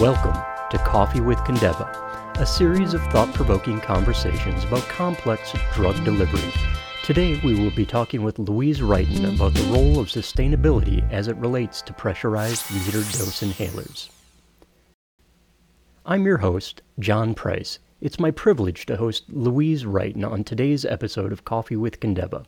Welcome to Coffee with Kindeva, a series of thought provoking conversations about complex drug delivery. Today, we will be talking with Louise Wrighton about the role of sustainability as it relates to pressurized meter dose inhalers. I'm your host, John Price. It's my privilege to host Louise Wrighton on today's episode of Coffee with Kindeva.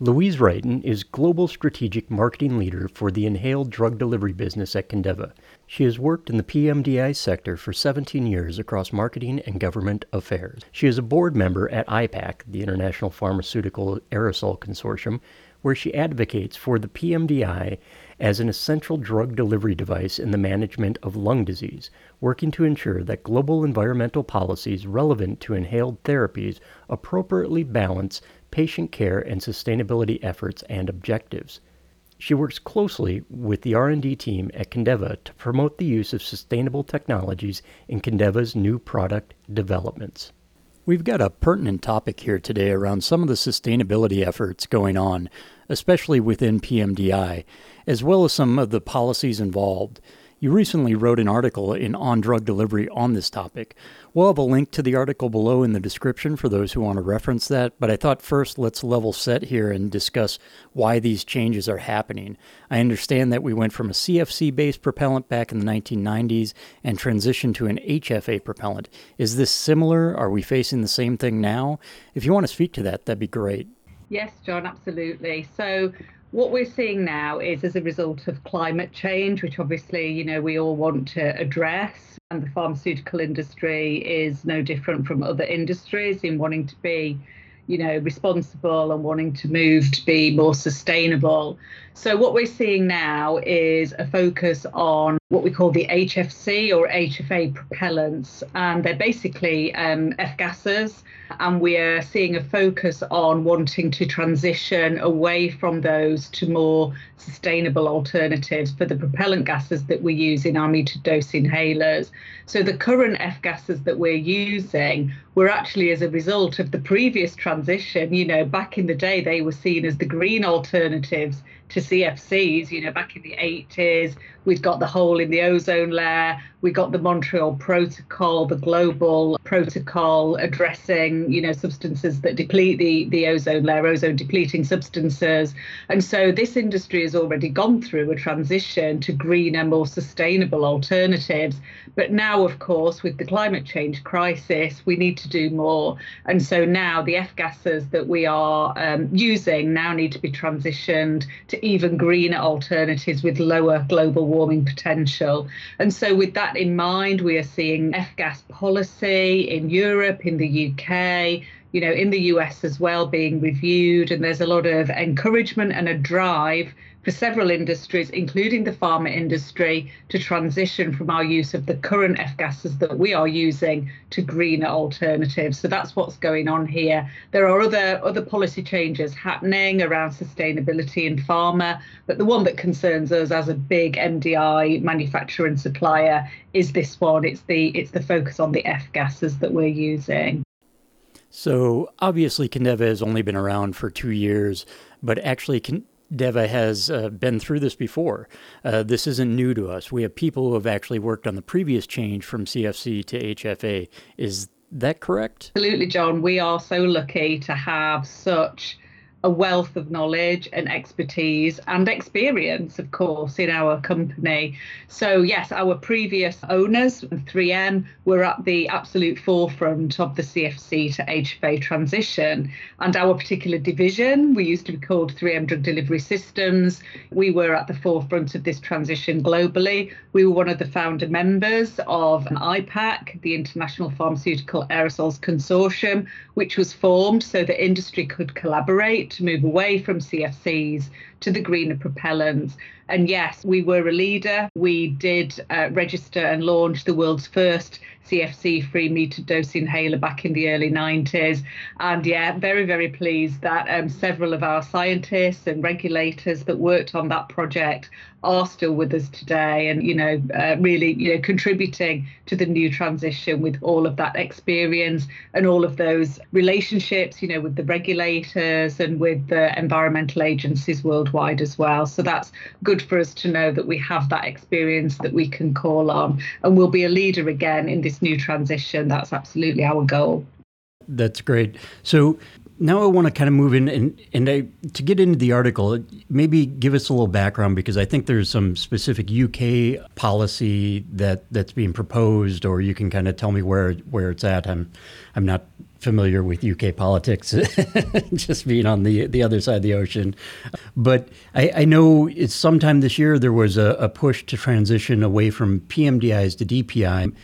Louise Wrighton is Global Strategic Marketing Leader for the inhaled drug delivery business at Kindeva. She has worked in the PMDI sector for 17 years across marketing and government affairs. She is a board member at IPAC, the International Pharmaceutical Aerosol Consortium, where she advocates for the PMDI as an essential drug delivery device in the management of lung disease, working to ensure that global environmental policies relevant to inhaled therapies appropriately balance patient care and sustainability efforts and objectives. She works closely with the R&D team at Kindeva to promote the use of sustainable technologies in Kindeva's new product developments. We've got a pertinent topic here today around some of the sustainability efforts going on, especially within PMDI, as well as some of the policies involved. You recently wrote an article in On Drug Delivery on this topic. We'll have a link to the article below in the description for those who want to reference that, but I thought first let's level set here and discuss why these changes are happening. I understand that we went from a CFC based propellant back in the 1990s and transitioned to an HFA propellant. Is this similar? Are we facing the same thing now? If you want to speak to that, that'd be great. Yes, John, absolutely. So, what we're seeing now is as a result of climate change, which obviously, you know, we all want to address. And the pharmaceutical industry is no different from other industries in wanting to be, you know, responsible and wanting to move to be more sustainable. So, what we're seeing now is a focus on what we call the HFC or HFA propellants, and they're basically um, F gases. And we are seeing a focus on wanting to transition away from those to more sustainable alternatives for the propellant gases that we use in our metered dose inhalers. So, the current F gases that we're using were actually as a result of the previous transition. You know, back in the day, they were seen as the green alternatives to CFCs, you know, back in the 80s. We've got the hole in the ozone layer. We've got the Montreal Protocol, the global protocol addressing, you know, substances that deplete the, the ozone layer, ozone depleting substances. And so this industry has already gone through a transition to greener, more sustainable alternatives. But now, of course, with the climate change crisis, we need to do more. And so now the F gases that we are um, using now need to be transitioned to even greener alternatives with lower global warming potential. And so, with that in mind, we are seeing F gas policy in Europe, in the UK, you know, in the US as well being reviewed. And there's a lot of encouragement and a drive for several industries, including the pharma industry, to transition from our use of the current F gases that we are using to greener alternatives. So that's what's going on here. There are other other policy changes happening around sustainability in pharma, but the one that concerns us as a big MDI manufacturer and supplier is this one. It's the it's the focus on the F gases that we're using. So obviously, Kindeva has only been around for two years, but actually, Deva has uh, been through this before. Uh, this isn't new to us. We have people who have actually worked on the previous change from CFC to HFA. Is that correct? Absolutely, John. We are so lucky to have such a wealth of knowledge and expertise and experience, of course, in our company. So, yes, our previous owners, 3M, were at the absolute forefront of the CFC to HFA transition. And our particular division, we used to be called 3M Drug Delivery Systems, we were at the forefront of this transition globally. We were one of the founder members of IPAC, the International Pharmaceutical Aerosols Consortium, which was formed so that industry could collaborate to move away from CFCs to the greener propellants. And yes, we were a leader. We did uh, register and launch the world's first CFC free metered dose inhaler back in the early 90s. And yeah, very, very pleased that um, several of our scientists and regulators that worked on that project are still with us today and, you know, uh, really, you know, contributing to the new transition with all of that experience and all of those relationships, you know, with the regulators and with the environmental agencies worldwide worldwide as well. So that's good for us to know that we have that experience that we can call on and we'll be a leader again in this new transition. That's absolutely our goal. That's great. So now I want to kind of move in and, and I, to get into the article, maybe give us a little background because I think there's some specific UK policy that, that's being proposed, or you can kind of tell me where where it's at. I'm I'm not familiar with UK politics, just being on the the other side of the ocean. But I, I know it's sometime this year there was a, a, push to transition away from PMDIs to DPI.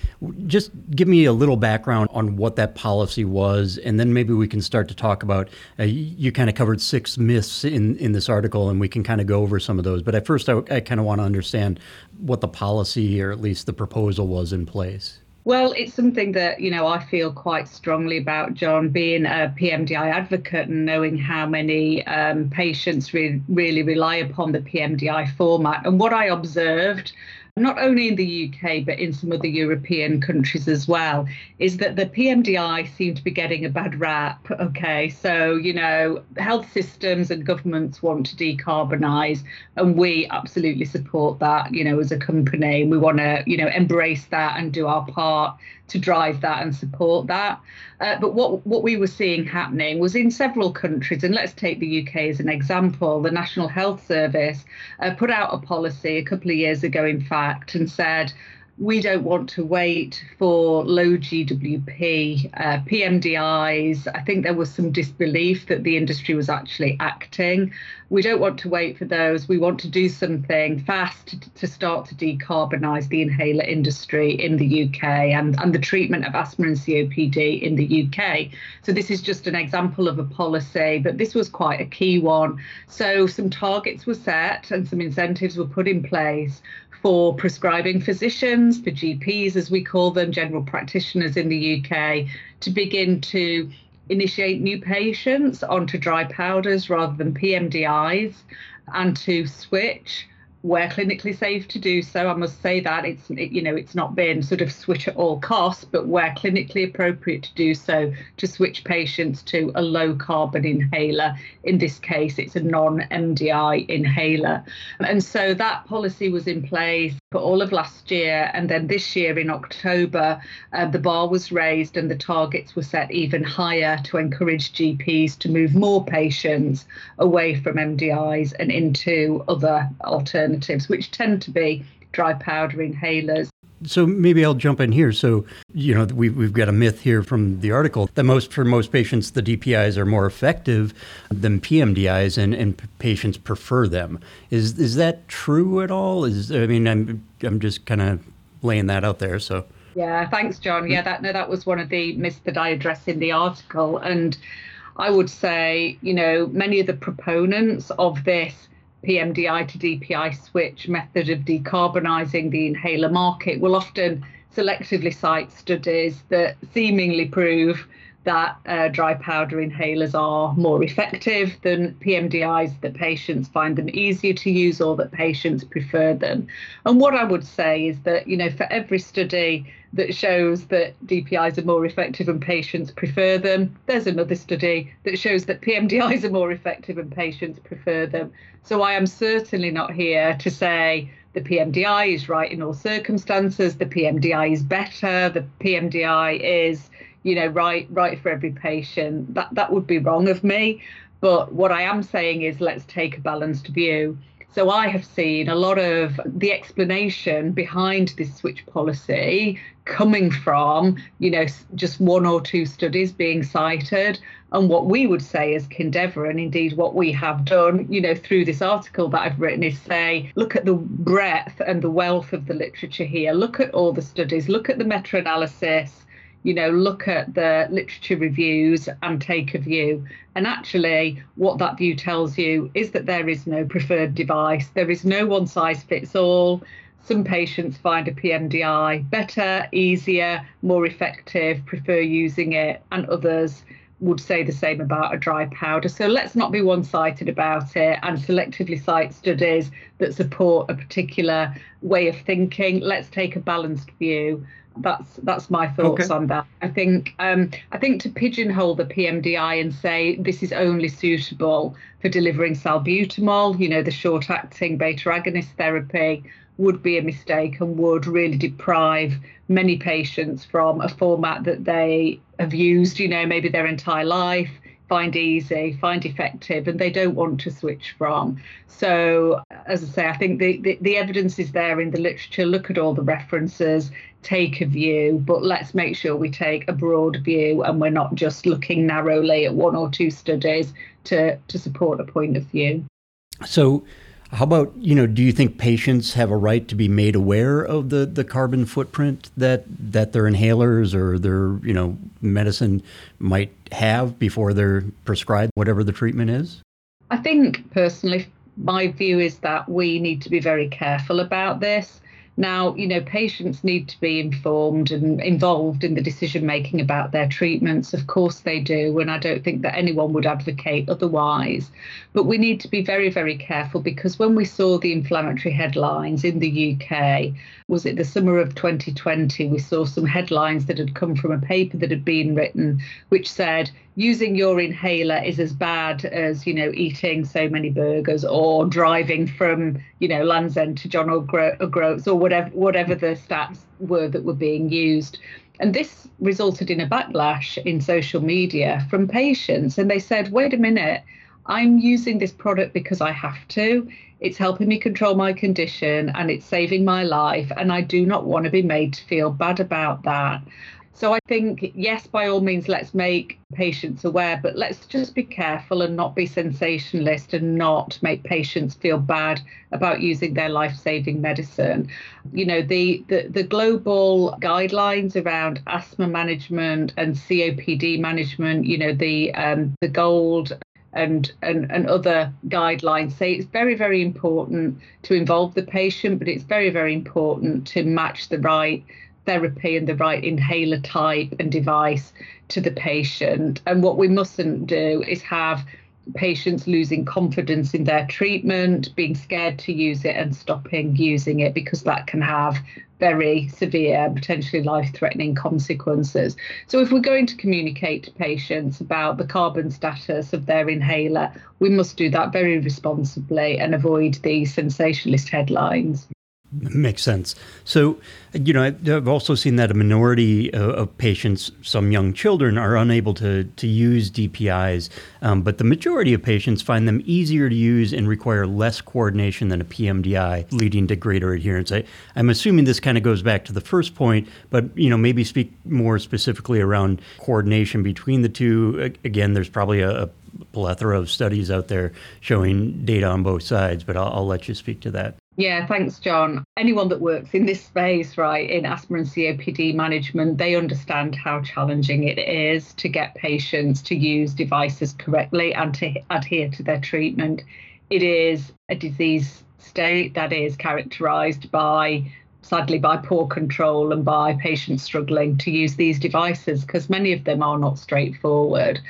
Just give me a little background on what that policy was, and then maybe we can start to talk about. Uh, you kind of covered six myths in in this article, and we can kind of go over some of those. But at first, I, I kind of want to understand what the policy, or at least the proposal, was in place. Well, it's something that, you know, I feel quite strongly about, John, being a PMDI advocate and knowing how many um, patients re- really rely upon the PMDI format. And what I observed not only in the UK but in some other European countries as well, is that the PMDI seem to be getting a bad rap. Okay, so you know, health systems and governments want to decarbonise, and we absolutely support that. You know, as a company, we want to you know embrace that and do our part to drive that and support that. Uh, but what what we were seeing happening was in several countries, and let's take the UK as an example. The National Health Service uh, put out a policy a couple of years ago, in fact, and said we don't want to wait for low GWP uh, PMDIs. I think there was some disbelief that the industry was actually acting. We don't want to wait for those. We want to do something fast to, to start to decarbonise the inhaler industry in the UK and, and the treatment of asthma and COPD in the UK. So, this is just an example of a policy, but this was quite a key one. So, some targets were set and some incentives were put in place for prescribing physicians, for GPs, as we call them, general practitioners in the UK, to begin to initiate new patients onto dry powders rather than PMDIs and to switch where clinically safe to do so. I must say that it's it, you know it's not been sort of switch at all costs, but where clinically appropriate to do so to switch patients to a low carbon inhaler. In this case, it's a non MDI inhaler, and so that policy was in place for all of last year, and then this year in October, uh, the bar was raised and the targets were set even higher to encourage GPs to move more patients away from MDIs and into other alternatives alternatives, which tend to be dry powder inhalers. So maybe I'll jump in here. So you know we've we've got a myth here from the article that most for most patients the DPIs are more effective than PMDIs and, and patients prefer them. Is is that true at all? Is I mean I'm I'm just kind of laying that out there. So yeah, thanks, John. Yeah, that no, that was one of the myths that I addressed in the article, and I would say you know many of the proponents of this PMDI to DPI switch method of decarbonising the inhaler market. Will often selectively cite studies that seemingly prove that uh, dry powder inhalers are more effective than PMDIs, that patients find them easier to use or that patients prefer them. And what I would say is that, you know, for every study that shows that DPIs are more effective and patients prefer them, there's another study that shows that PMDIs are more effective and patients prefer them. So I am certainly not here to say the PMDI is right in all circumstances, the PMDI is better, the PMDI is you know, right, right for every patient. That that would be wrong of me. But what I am saying is let's take a balanced view. So I have seen a lot of the explanation behind this switch policy coming from, you know, just one or two studies being cited. And what we would say as Kindeva, and indeed what we have done, you know, through this article that I've written, is say, look at the breadth and the wealth of the literature here. Look at all the studies, look at the meta analysis you know, look at the literature reviews and take a view. And actually, what that view tells you is that there is no preferred device, there is no one size fits all. Some patients find a PMDI better, easier, more effective, prefer using it, and others would say the same about a dry powder. So let's not be one sided about it and selectively cite studies that support a particular way of thinking. Let's take a balanced view. That's that's my thoughts okay. on that. I think um, I think to pigeonhole the PMDI and say this is only suitable for delivering salbutamol, you know, the short-acting beta agonist therapy, would be a mistake and would really deprive many patients from a format that they have used, you know, maybe their entire life, find easy, find effective, and they don't want to switch from. So, as I say, I think the, the, the evidence is there in the literature. Look at all the references, take a view, but let's make sure we take a broad view and we're not just looking narrowly at one or two studies to, to support a point of view. So, how about, you know, do you think patients have a right to be made aware of the, the carbon footprint that, that their inhalers or their, you know, medicine might have before they're prescribed whatever the treatment is? I think personally, my view is that we need to be very careful about this. Now, you know, patients need to be informed and involved in the decision making about their treatments. Of course, they do. And I don't think that anyone would advocate otherwise. But we need to be very, very careful because when we saw the inflammatory headlines in the UK, was it the summer of 2020, we saw some headlines that had come from a paper that had been written, which said, using your inhaler is as bad as you know eating so many burgers or driving from you know Land's End to John O'Groats or whatever whatever the stats were that were being used. And this resulted in a backlash in social media from patients. And they said, wait a minute, I'm using this product because I have to. It's helping me control my condition and it's saving my life. And I do not want to be made to feel bad about that. So I think, yes, by all means, let's make patients aware, but let's just be careful and not be sensationalist and not make patients feel bad about using their life-saving medicine. You know, the, the, the global guidelines around asthma management and COPD management, you know, the um, the gold and, and, and other guidelines say it's very, very important to involve the patient, but it's very, very important to match the right therapy and the right inhaler type and device to the patient. And what we mustn't do is have patients losing confidence in their treatment, being scared to use it, and stopping using it because that can have very severe, potentially life threatening consequences. So, if we're going to communicate to patients about the carbon status of their inhaler, we must do that very responsibly and avoid the sensationalist headlines. Makes sense. So, you know, I've also seen that a minority of patients, some young children, are unable to, to use DPIs, um, but the majority of patients find them easier to use and require less coordination than a PMDI, leading to greater adherence. I, I'm assuming this kind of goes back to the first point, but, you know, maybe speak more specifically around coordination between the two. Again, there's probably a, a plethora of studies out there showing data on both sides, but I'll, I'll let you speak to that. Yeah, thanks, John. Anyone that works in this space, right, in asthma and COPD management, they understand how challenging it is to get patients to use devices correctly and to adhere to their treatment. It is a disease state that is characterized by sadly by poor control and by patients struggling to use these devices because many of them are not straightforward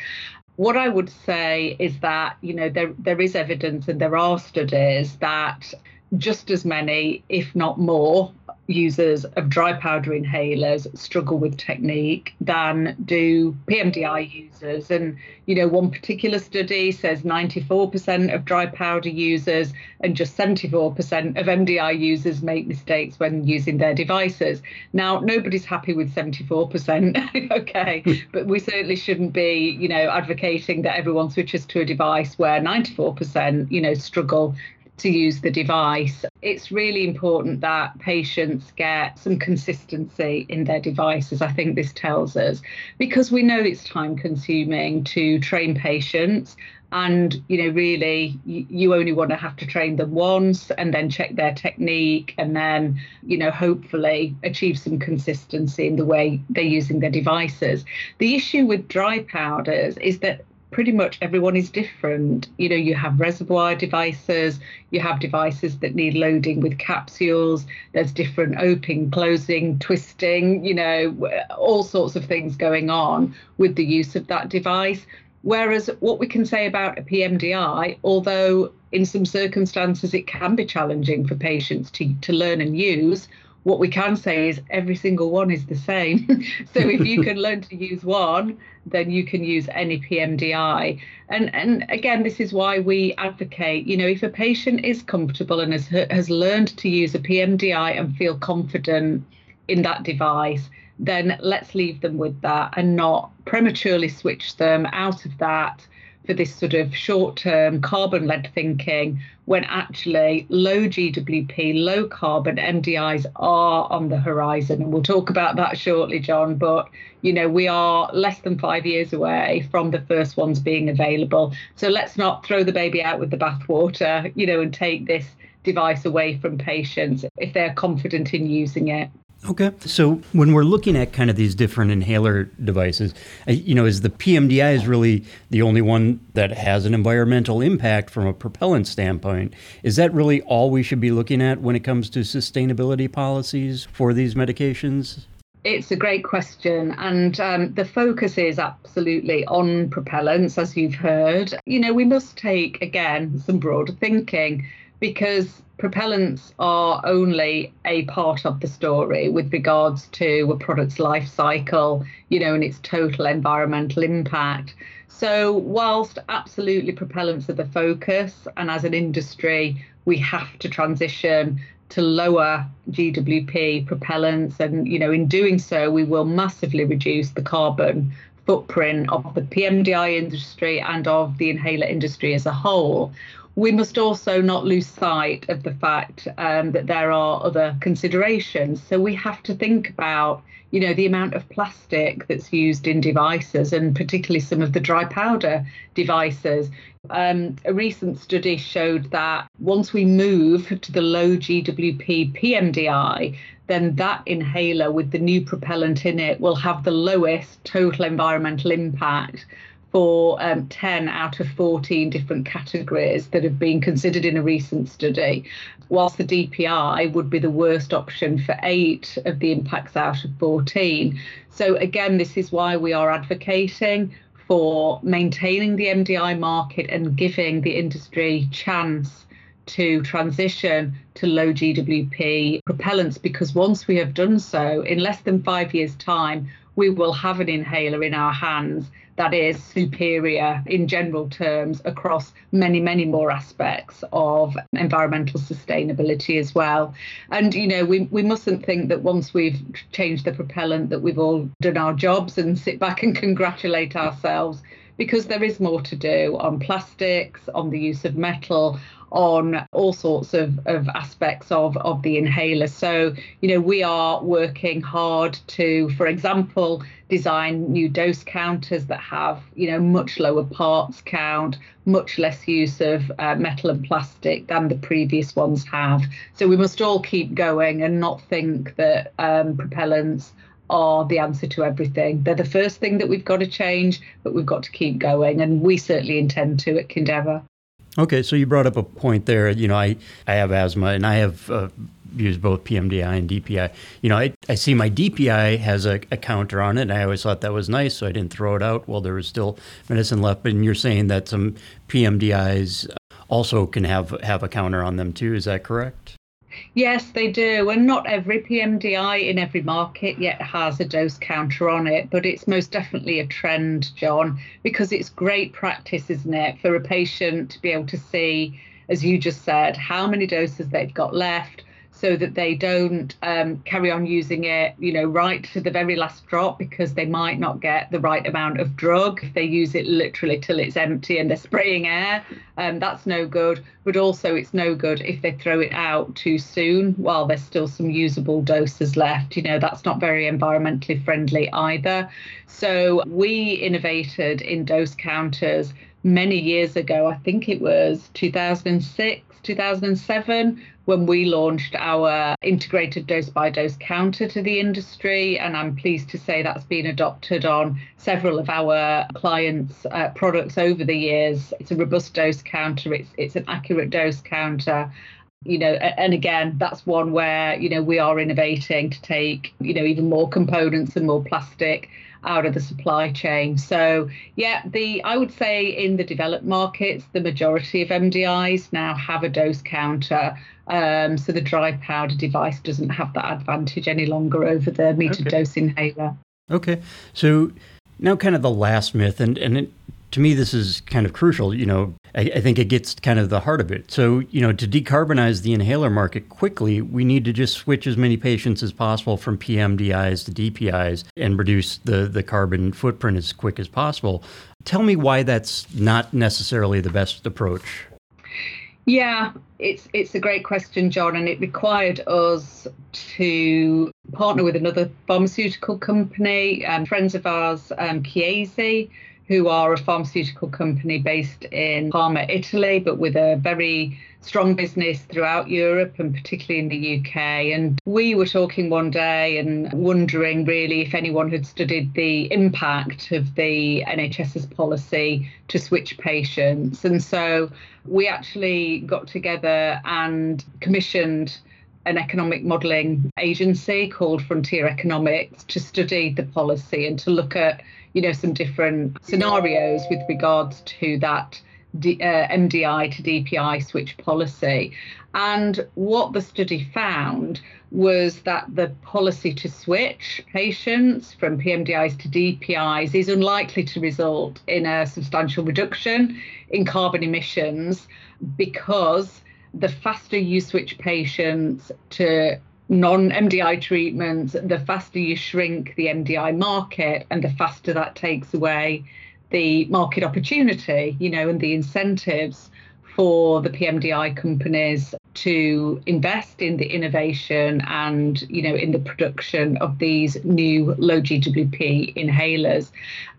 what I would say is that you know there there is evidence and there are studies that just as many, if not more, users of dry powder inhalers struggle with technique than do PMDI users. And, you know, one particular study says 94% of dry powder users and just 74% of MDI users make mistakes when using their devices. Now, nobody's happy with 74%, okay, hmm. but we certainly shouldn't be, you know, advocating that everyone switches to a device where 94%, you know, struggle to use the device. It's really important that patients get some consistency in their devices, I think this tells us, because we know it's time consuming to train patients. And, you know, really, you, only want to have to train them once and then check their technique and then, you know, hopefully achieve some consistency in the way they're using their devices. The issue with dry powders is that pretty much everyone is different. You know, you have reservoir devices, you have devices that need loading with capsules, there's different opening, closing, twisting, you know, all sorts of things going on with the use of that device. Whereas what we can say about a PMDI, although in some circumstances it can be challenging for patients to, to learn and use, what we can say is every single one is the same. so if you can learn to use one, then you can use any PMDI. And and again, this is why we advocate. You know, if a patient is comfortable and has has learned to use a PMDI and feel confident in that device, then let's leave them with that and not prematurely switch them out of that for this sort of short term carbon led thinking when actually low GWP, low carbon MDIs are on the horizon. And we'll talk about that shortly, John. But, you know, we are less than five years away from the first ones being available. So let's not throw the baby out with the bathwater, you know, and take this device away from patients if they're confident in using it. Okay. So when we're looking at kind of these different inhaler devices, you know, is the PMDI is really the only one that has an environmental impact from a propellant standpoint? Is that really all we should be looking at when it comes to sustainability policies for these medications? It's a great question. And um, the focus is absolutely on propellants, as you've heard. You know, we must take, again, some broader thinking because propellants are only a part of the story with regards to a product's life cycle, you know, and its total environmental impact. So, whilst absolutely propellants are the focus, and as an industry, we have to transition to lower GWP propellants, and you know, in doing so, we will massively reduce the carbon footprint of the PMDI industry and of the inhaler industry as a whole we must also not lose sight of the fact um, that there are other considerations. So we have to think about, you know, the amount of plastic that's used in devices, and particularly some of the dry powder devices. Um, a recent study showed that once we move to the low GWP PMDI, then that inhaler with the new propellant in it will have the lowest total environmental impact for um, 10 out of 14 different categories that have been considered in a recent study, whilst the DPI would be the worst option for eight of the impacts out of 14. So, again, this is why we are advocating for maintaining the MDI market and giving the industry chance to transition to low GWP propellants because once we have done so, in less than five years' time, we will have an inhaler in our hands that is superior in general terms across many, many more aspects of environmental sustainability as well. And, you know, we, we mustn't think that once we've changed the propellant that we've all done our jobs and sit back and congratulate ourselves because there is more to do on plastics, on the use of metal, on all sorts of, of aspects of, of the inhaler. So, you know, we are working hard to, for example, design new dose counters that have, you know, much lower parts count, much less use of uh, metal and plastic than the previous ones have. So we must all keep going and not think that um, propellants are the answer to everything. They're the first thing that we've got to change, but we've got to keep going. And we certainly intend to at Kindeva. Okay, so you brought up a point there. You know, I, I have asthma and I have uh, used both PMDI and DPI. You know, I, I see my DPI has a, a, counter on it, and I always thought that was nice, so I didn't throw it out while there was still medicine left. But you're saying that some PMDIs also can have have a counter on them too. Is that correct? Yes, they do. And not every PMDI in every market yet has a dose counter on it, but it's most definitely a trend, John, because it's great practice, isn't it, for a patient to be able to see, as you just said, how many doses they've got left, so that they don't um, carry on using it, you know, right to the very last drop because they might not get the right amount of drug. If they use it literally till it's empty and they're spraying air, um, that's no good. But also, it's no good if they throw it out too soon while there's still some usable doses left. You know, that's not very environmentally friendly either. So we innovated in dose counters many years ago. I think it was 2006, 2007 when we launched our integrated dose by dose counter to the industry. And I'm pleased to say that's been adopted on several of our clients' uh, products over the years. It's a robust dose counter, it's, it's an accurate dose counter you know and again that's one where you know we are innovating to take you know even more components and more plastic out of the supply chain. So yeah the i would say in the developed markets the majority of mdis now have a dose counter um, so the dry powder device doesn't have that advantage any longer over the metered okay. dose inhaler. Okay. So now kind of the last myth and and it, to me, this is kind of crucial. You know, I, I, think it gets kind of the heart of it. So, you know, to decarbonize the inhaler market quickly, we need to just switch as many patients as possible from PMDIs to DPIs and reduce the, the carbon footprint as quick as possible. Tell me why that's not necessarily the best approach. Yeah, it's it's a great question, John, and it required us to partner with another pharmaceutical company, and friends of ours, um, Chiesi, who are a pharmaceutical company based in Parma, Italy, but with a very strong business throughout Europe and particularly in the UK. And we were talking one day and wondering really if anyone had studied the impact of the NHS's policy to switch patients. And so we actually got together and commissioned an economic modelling agency called Frontier Economics to study the policy and to look at you know, some different scenarios with regards to that D, uh, MDI to DPI switch policy. And what the study found was that the policy to switch patients from PMDIs to DPIs is unlikely to result in a substantial reduction in carbon emissions because the faster you switch patients to non MDI treatments, the faster you shrink the MDI market and the faster that takes away the market opportunity, you know, and the incentives for the PMDI companies to invest in the innovation and you know in the production of these new low GWP inhalers.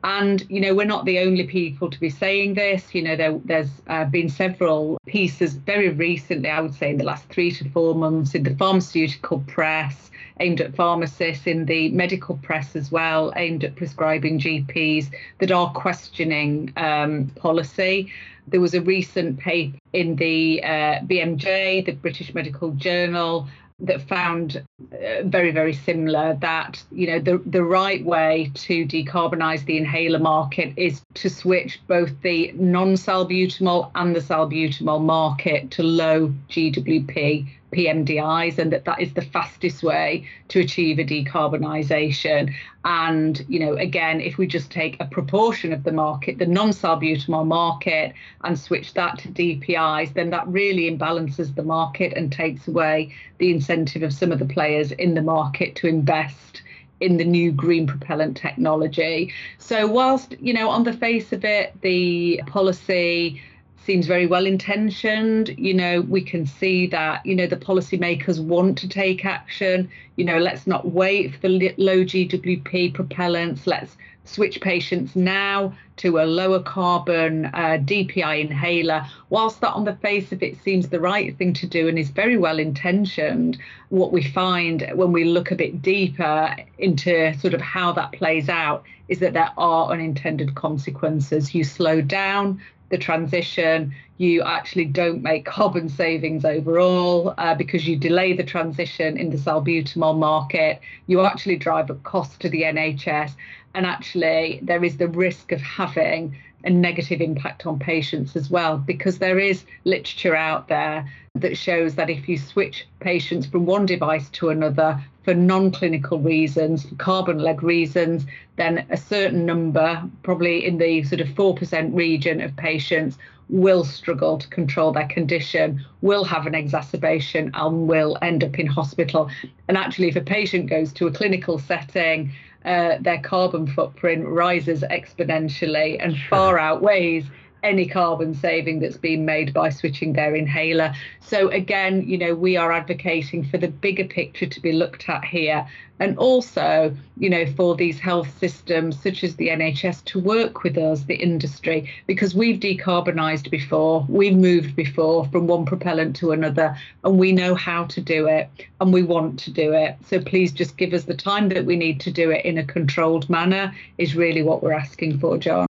And you know we're not the only people to be saying this. You know there, there's uh, been several pieces very recently I would say in the last 3 to 4 months in the pharmaceutical press aimed at pharmacists in the medical press as well aimed at prescribing GPs that are questioning um, policy there was a recent paper in the uh, BMJ, the British Medical Journal, that found uh, very very similar that you know the the right way to decarbonize the inhaler market is to switch both the non-salbutamol and the salbutamol market to low GWP PMDIs and that that is the fastest way to achieve a decarbonisation. And, you know, again, if we just take a proportion of the market, the non-salbutamol market, and switch that to DPIs, then that really imbalances the market and takes away the incentive of some of the players in the market to invest in the new green propellant technology. So whilst, you know, on the face of it, the policy seems very well intentioned. You know, we can see that, you know, the policymakers want to take action. You know, let's not wait for the low GWP propellants. Let's switch patients now to a lower carbon uh, DPI inhaler. Whilst that on the face of it seems the right thing to do and is very well intentioned, what we find when we look a bit deeper into sort of how that plays out is that there are unintended consequences. You slow down the transition, you actually don't make carbon savings overall uh, because you delay the transition in the salbutamol market. You actually drive up cost to the NHS, and actually, there is the risk of having a negative impact on patients as well because there is literature out there that shows that if you switch patients from one device to another for non-clinical reasons, for carbon-led reasons, then a certain number, probably in the sort of 4% region of patients, will struggle to control their condition, will have an exacerbation, and will end up in hospital. And actually, if a patient goes to a clinical setting, uh, their carbon footprint rises exponentially and far outweighs any carbon saving that's been made by switching their inhaler. So, again, you know, we are advocating for the bigger picture to be looked at here. And also, you know, for these health systems such as the NHS to work with us, the industry, because we've decarbonised before, we've moved before from one propellant to another, and we know how to do it and we want to do it. So please just give us the time that we need to do it in a controlled manner, is really what we're asking for, John.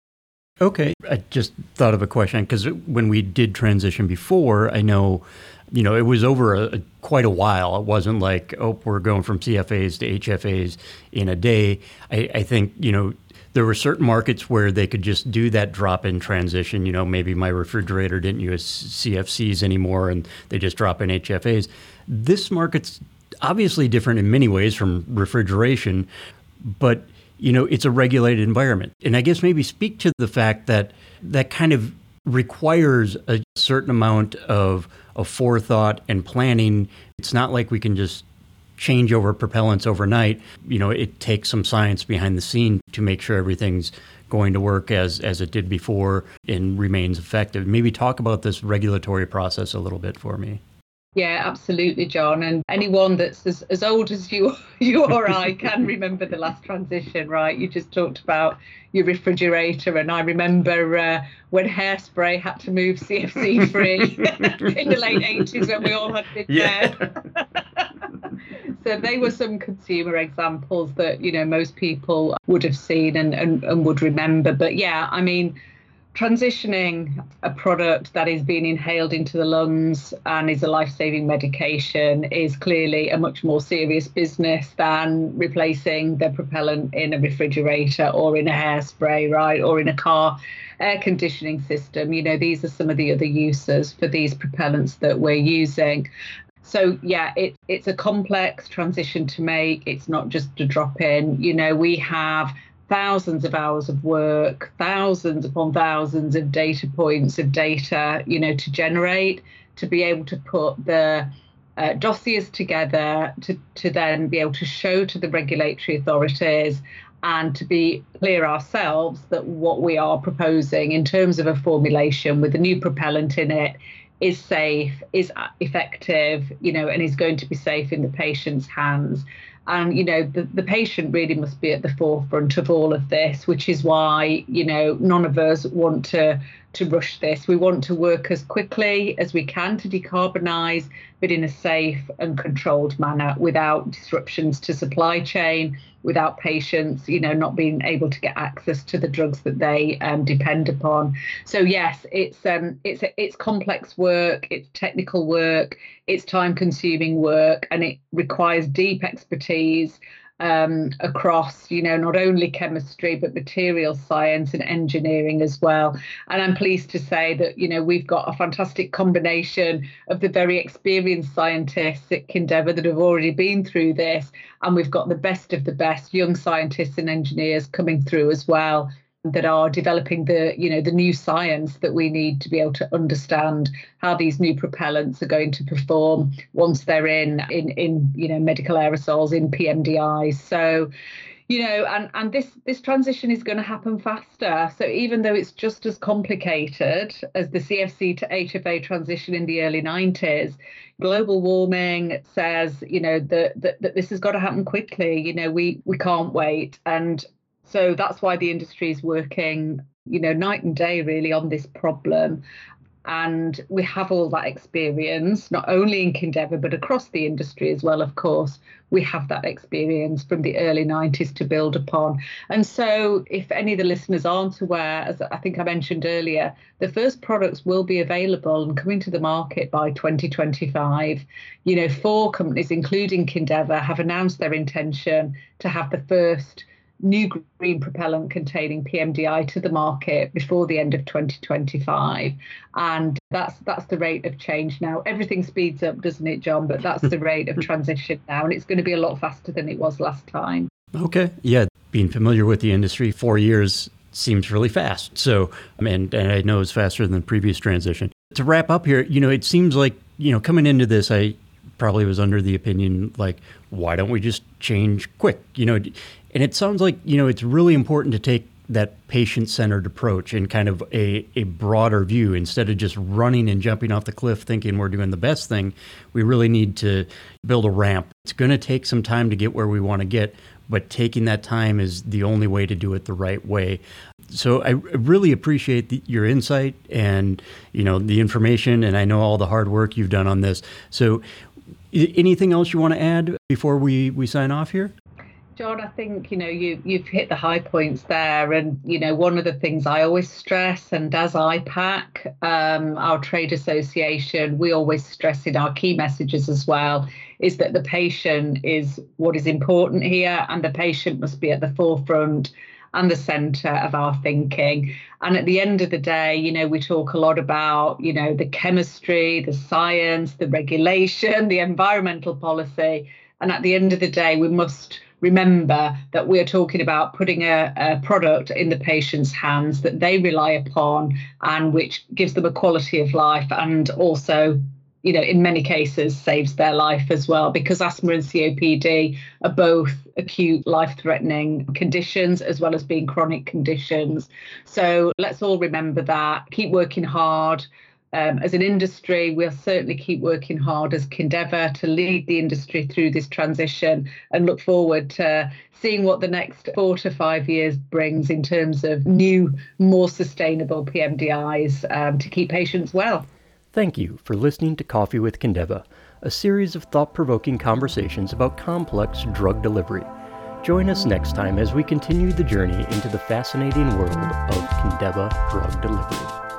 Okay. I just thought of a question because when we did transition before, I know, you know, it was over a, a, quite a while. It wasn't like, oh, we're going from CFAs to HFAs in a day. I, I think, you know, there were certain markets where they could just do that drop in transition. You know, maybe my refrigerator didn't use CFCs anymore and they just drop in HFAs. This market's obviously different in many ways from refrigeration, but you know, it's a regulated environment. And I guess maybe speak to the fact that that kind of requires a certain amount of, of forethought and planning. It's not like we can just change over propellants overnight. You know, it takes some science behind the scene to make sure everything's going to work as as it did before and remains effective. Maybe talk about this regulatory process a little bit for me. Yeah, absolutely, John. And anyone that's as, as old as you you or I can remember the last transition, right? You just talked about your refrigerator, and I remember uh, when hairspray had to move CFC free in the late eighties when we all had big yeah. so they were some consumer examples that you know most people would have seen and, and, and would remember. But yeah, I mean transitioning a product that is being inhaled into the lungs and is a life-saving medication is clearly a much more serious business than replacing the propellant in a refrigerator or in a hairspray right or in a car air conditioning system. You know these are some of the other uses for these propellants that we're using. So yeah it, it's a complex transition to make. It's not just a drop in you know we have thousands of hours of work, thousands upon thousands of data points of data, you know, to generate, to be able to put the uh, dossiers together, to, to then be able to show to the regulatory authorities and to be clear ourselves that what we are proposing in terms of a formulation with a new propellant in it is safe, is effective, you know, and is going to be safe in the patient's hands and you know the, the patient really must be at the forefront of all of this which is why you know none of us want to to rush this we want to work as quickly as we can to decarbonise, but in a safe and controlled manner without disruptions to supply chain without patients, you know, not being able to get access to the drugs that they um, depend upon. So yes, it's um, it's it's complex work, it's technical work, it's time-consuming work, and it requires deep expertise um, across, you know, not only chemistry but material science and engineering as well. And I'm pleased to say that, you know, we've got a fantastic combination of the very experienced scientists at Kindeva that have already been through this, and we've got the best of the best young scientists and engineers coming through as well that are developing the you know the new science that we need to be able to understand how these new propellants are going to perform once they're in in in you know medical aerosols in PMDI so you know and and this this transition is going to happen faster. So even though it's just as complicated as the CFC to HFA transition in the early 90s global warming says you know that, that that this has got to happen quickly. You know we we can't wait. And so that's why the industry is working, you know, night and day really on this problem. And we have all that experience, not only in Kindeva, but across the industry as well, of course. We have that experience from the early 90s to build upon. And so, if any of the listeners aren't aware, as I think I mentioned earlier, the first products will be available and coming to the market by 2025. You know, four companies, including Kindeva, have announced their intention to have the first new green propellant containing PMDI to the market before the end of 2025 and that's that's the rate of change now. Everything speeds up doesn't it John? But that's the rate of transition now and it's going to be a lot faster than it was last time. Okay. Yeah being familiar with the industry 4 years seems really fast. So I mean and I know it's faster than the previous transition. To wrap up here you know it seems like you know coming into this I probably was under the opinion like why don't we just change quick? You know and it sounds like, you know, it's really important to take that patient centered approach and kind of a, a broader view instead of just running and jumping off the cliff thinking we're doing the best thing. We really need to build a ramp. It's going to take some time to get where we want to get, but taking that time is the only way to do it the right way. So I really appreciate the, your insight and you know the information, and I know all the hard work you've done on this. So, anything else you want to add before we we sign off here? John, I think you know you you've hit the high points there, and you know one of the things I always stress, and as IPAC, um, our trade association, we always stress in our key messages as well, is that the patient is what is important here, and the patient must be at the forefront and the center of our thinking. And at the end of the day, you know, we talk a lot about, you know, the chemistry, the science, the regulation, the environmental policy. And at the end of the day, we must remember that we're talking about putting a, a, product in the patient's hands that they rely upon and which gives them a quality of life and also you know in many cases saves their life as well because asthma and copd are both acute life threatening conditions as well as being chronic conditions. So let's all remember that. Keep working hard um, as an industry, we'll certainly keep working hard as Kindeva to lead the industry through this transition and look forward to seeing what the next four to five years brings in terms of new, more sustainable PMDIs um, to keep patients well. Thank you for listening to Coffee with Kindeva, a series of thought provoking conversations about complex drug delivery. Join us next time as we continue the journey into the fascinating world of Kindeva drug delivery.